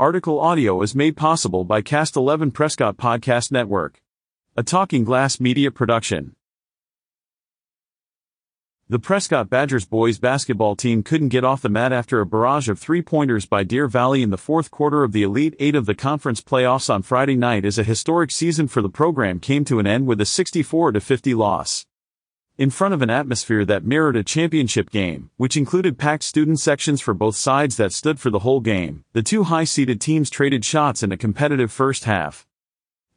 Article audio is made possible by Cast 11 Prescott Podcast Network, a Talking Glass media production. The Prescott Badgers boys basketball team couldn't get off the mat after a barrage of three-pointers by Deer Valley in the fourth quarter of the Elite Eight of the conference playoffs on Friday night as a historic season for the program came to an end with a 64-50 loss. In front of an atmosphere that mirrored a championship game, which included packed student sections for both sides that stood for the whole game, the two high-seeded teams traded shots in a competitive first half.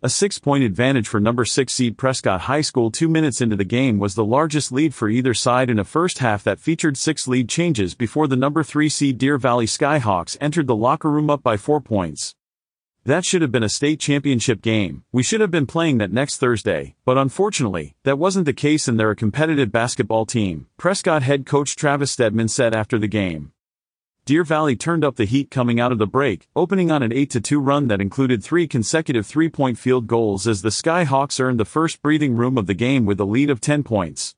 A six-point advantage for number six seed Prescott High School two minutes into the game was the largest lead for either side in a first half that featured six lead changes before the number three seed Deer Valley Skyhawks entered the locker room up by four points. That should have been a state championship game, we should have been playing that next Thursday, but unfortunately, that wasn't the case and they're a competitive basketball team, Prescott head coach Travis Stedman said after the game. Deer Valley turned up the heat coming out of the break, opening on an 8-2 run that included three consecutive three-point field goals as the Skyhawks earned the first breathing room of the game with a lead of 10 points.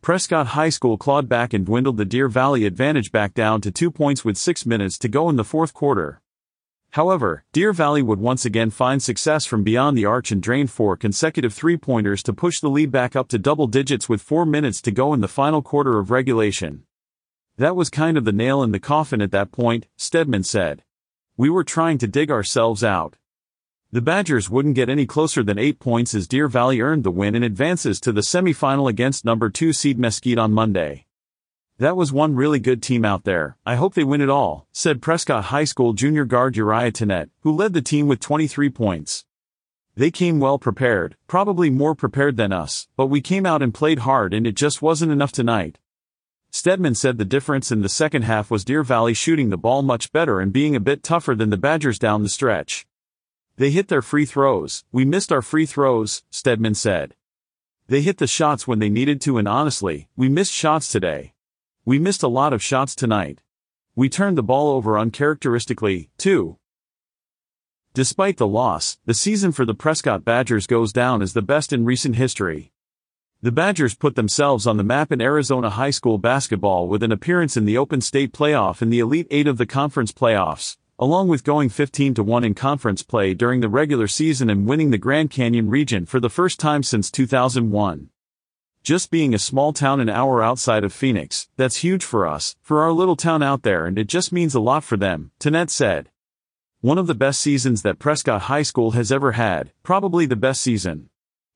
Prescott High School clawed back and dwindled the Deer Valley advantage back down to two points with six minutes to go in the fourth quarter. However, Deer Valley would once again find success from beyond the arch and drain four consecutive three-pointers to push the lead back up to double digits with four minutes to go in the final quarter of regulation. That was kind of the nail in the coffin at that point, Stedman said. We were trying to dig ourselves out. The Badgers wouldn't get any closer than eight points as Deer Valley earned the win and advances to the semifinal against number two seed Mesquite on Monday. That was one really good team out there, I hope they win it all, said Prescott High School junior guard Uriah Tenet, who led the team with 23 points. They came well prepared, probably more prepared than us, but we came out and played hard and it just wasn't enough tonight. Stedman said the difference in the second half was Deer Valley shooting the ball much better and being a bit tougher than the Badgers down the stretch. They hit their free throws, we missed our free throws, Stedman said. They hit the shots when they needed to and honestly, we missed shots today. We missed a lot of shots tonight. We turned the ball over uncharacteristically, too. Despite the loss, the season for the Prescott Badgers goes down as the best in recent history. The Badgers put themselves on the map in Arizona high school basketball with an appearance in the Open State Playoff in the Elite Eight of the conference playoffs, along with going 15-1 in conference play during the regular season and winning the Grand Canyon region for the first time since 2001. Just being a small town an hour outside of Phoenix, that's huge for us, for our little town out there and it just means a lot for them, Tenet said. One of the best seasons that Prescott High School has ever had, probably the best season.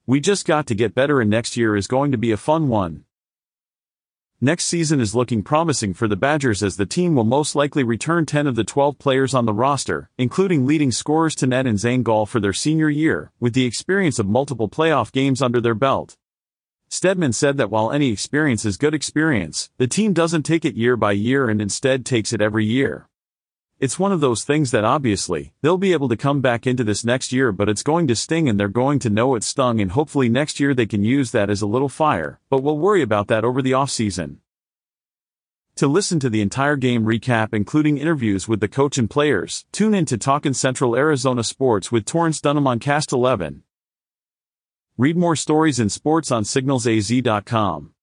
We just got to get better and next year is going to be a fun one. Next season is looking promising for the Badgers as the team will most likely return 10 of the 12 players on the roster, including leading scorers Tenet and Zane Gall for their senior year, with the experience of multiple playoff games under their belt. Stedman said that while any experience is good experience, the team doesn't take it year by year and instead takes it every year. It's one of those things that obviously, they'll be able to come back into this next year but it's going to sting and they're going to know it stung and hopefully next year they can use that as a little fire, but we'll worry about that over the offseason. To listen to the entire game recap including interviews with the coach and players, tune in to Talkin' Central Arizona Sports with Torrance Dunham on Cast 11. Read more stories in sports on signalsaz.com.